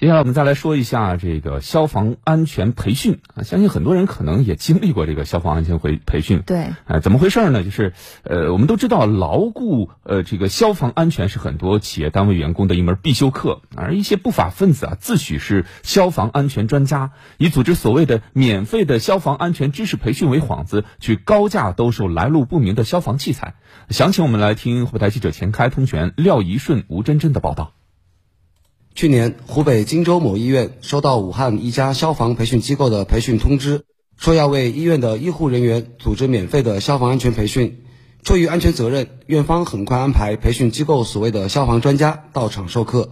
接下来我们再来说一下这个消防安全培训啊，相信很多人可能也经历过这个消防安全培培训。对，呃，怎么回事呢？就是呃，我们都知道牢固呃这个消防安全是很多企业单位员工的一门必修课，而一些不法分子啊自诩是消防安全专家，以组织所谓的免费的消防安全知识培训为幌子，去高价兜售来路不明的消防器材。详情我们来听湖北台记者钱开、通权廖怡顺、吴真真的报道。去年，湖北荆州某医院收到武汉一家消防培训机构的培训通知，说要为医院的医护人员组织免费的消防安全培训。出于安全责任，院方很快安排培训机构所谓的消防专家到场授课。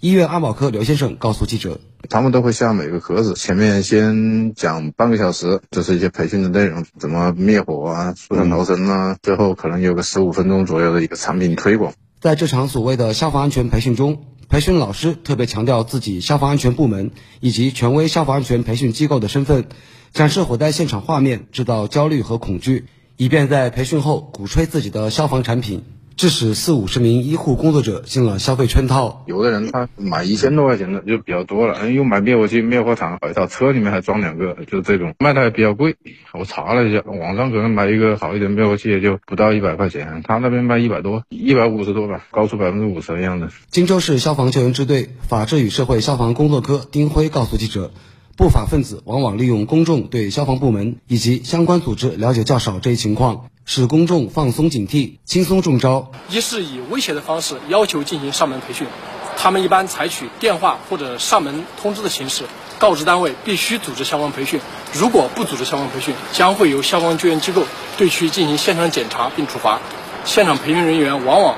医院安保科刘先生告诉记者：“他们都会下每个盒子，前面先讲半个小时，这是一些培训的内容，怎么灭火啊、疏散逃生啊，最后可能有个十五分钟左右的一个产品推广。在这场所谓的消防安全培训中。”培训老师特别强调自己消防安全部门以及权威消防安全培训机构的身份，展示火灾现场画面，制造焦虑和恐惧，以便在培训后鼓吹自己的消防产品。致使四五十名医护工作者进了消费圈套。有的人他买一千多块钱的就比较多了，又买灭火器、灭火毯，一套车里面还装两个，就是这种卖的还比较贵。我查了一下，网上可能买一个好一点灭火器也就不到一百块钱，他那边卖一百多，一百五十多吧，高出百分之五十的样子。荆州市消防救援支队法制与社会消防工作科丁辉告诉记者。不法分子往往利用公众对消防部门以及相关组织了解较少这一情况，使公众放松警惕，轻松中招。一是以威胁的方式要求进行上门培训，他们一般采取电话或者上门通知的形式，告知单位必须组织消防培训，如果不组织消防培训，将会由消防救援机构对其进行现场检查并处罚。现场培训人员往往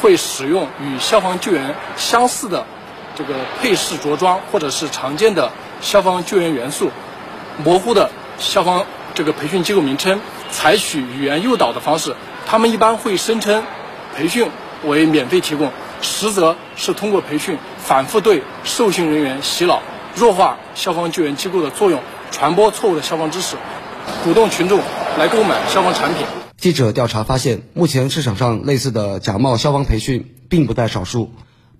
会使用与消防救援相似的这个配饰着装，或者是常见的。消防救援元素，模糊的消防这个培训机构名称，采取语言诱导的方式，他们一般会声称培训为免费提供，实则是通过培训反复对受训人员洗脑，弱化消防救援机构的作用，传播错误的消防知识，鼓动群众来购买消防产品。记者调查发现，目前市场上类似的假冒消防培训并不在少数。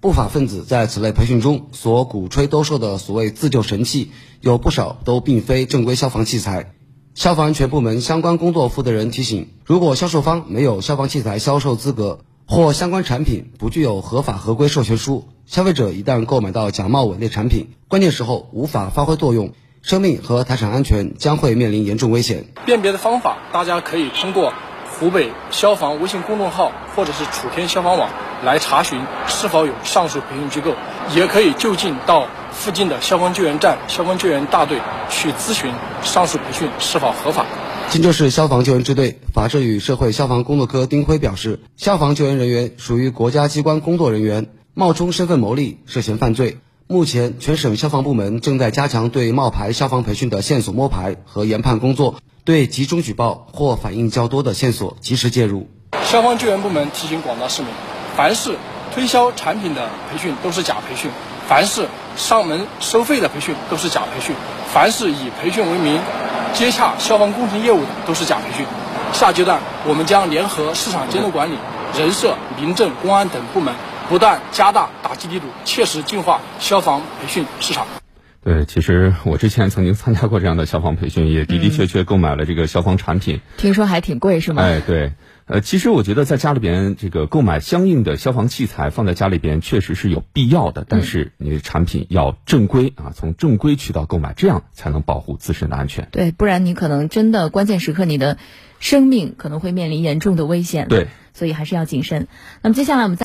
不法分子在此类培训中所鼓吹兜售的所谓自救神器，有不少都并非正规消防器材。消防安全部门相关工作负责人提醒：如果销售方没有消防器材销售资格，或相关产品不具有合法合规授权书，消费者一旦购买到假冒伪劣产品，关键时候无法发挥作用，生命和财产安全将会面临严重危险。辨别的方法，大家可以通过湖北消防微信公众号或者是楚天消防网。来查询是否有上述培训机构，也可以就近到附近的消防救援站、消防救援大队去咨询上述培训是否合法。荆州市消防救援支队法制与社会消防工作科丁辉表示，消防救援人员属于国家机关工作人员，冒充身份牟利涉嫌犯罪。目前，全省消防部门正在加强对冒牌消防培训的线索摸排和研判工作，对集中举报或反映较多的线索及时介入。消防救援部门提醒广大市民。凡是推销产品的培训都是假培训，凡是上门收费的培训都是假培训，凡是以培训为名接洽消防工程业务的都是假培训。下阶段，我们将联合市场监督管理、人社、民政、公安等部门，不断加大打击力度，切实净化消防培训市场。对，其实我之前曾经参加过这样的消防培训，也的的确确购买了这个消防产品。听说还挺贵，是吗？哎，对。呃，其实我觉得在家里边这个购买相应的消防器材放在家里边确实是有必要的，但是你的产品要正规啊，从正规渠道购买，这样才能保护自身的安全。对，不然你可能真的关键时刻你的生命可能会面临严重的危险。对，所以还是要谨慎。那么接下来我们再。